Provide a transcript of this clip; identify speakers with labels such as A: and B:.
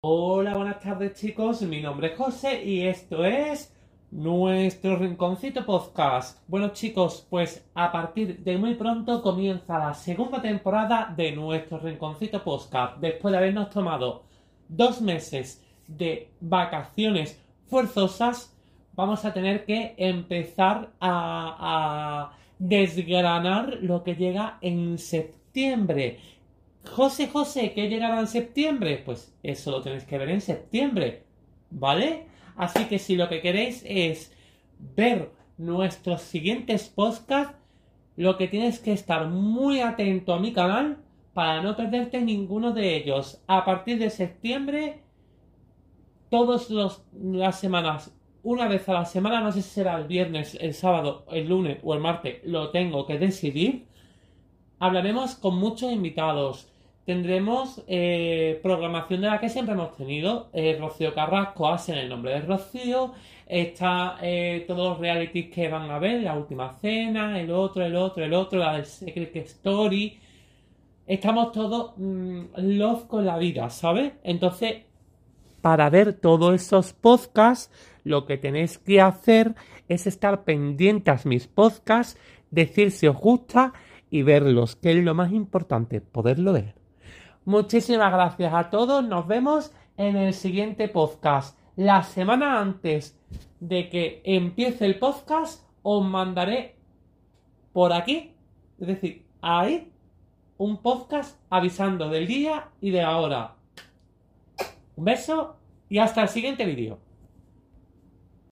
A: Hola, buenas tardes chicos, mi nombre es José y esto es nuestro Rinconcito Podcast. Bueno chicos, pues a partir de muy pronto comienza la segunda temporada de nuestro Rinconcito Podcast. Después de habernos tomado dos meses de vacaciones forzosas, vamos a tener que empezar a, a desgranar lo que llega en septiembre. José, José, ¿qué llegará en septiembre? Pues eso lo tenéis que ver en septiembre, ¿vale? Así que si lo que queréis es ver nuestros siguientes podcasts, lo que tienes que estar muy atento a mi canal para no perderte ninguno de ellos. A partir de septiembre, todas las semanas, una vez a la semana, no sé si será el viernes, el sábado, el lunes o el martes, lo tengo que decidir. Hablaremos con muchos invitados. Tendremos eh, programación de la que siempre hemos tenido. Eh, Rocío Carrasco hace en el nombre de Rocío. Está eh, todos los realities que van a ver, la última cena, el otro, el otro, el otro, la del Secret Story. Estamos todos mmm, love con la vida, ¿sabes? Entonces, para ver todos esos podcasts, lo que tenéis que hacer es estar pendientes a mis podcasts, decir si os gusta y verlos, que es lo más importante, poderlo ver. Muchísimas gracias a todos, nos vemos en el siguiente podcast. La semana antes de que empiece el podcast, os mandaré por aquí, es decir, ahí, un podcast avisando del día y de la hora. Un beso y hasta el siguiente vídeo.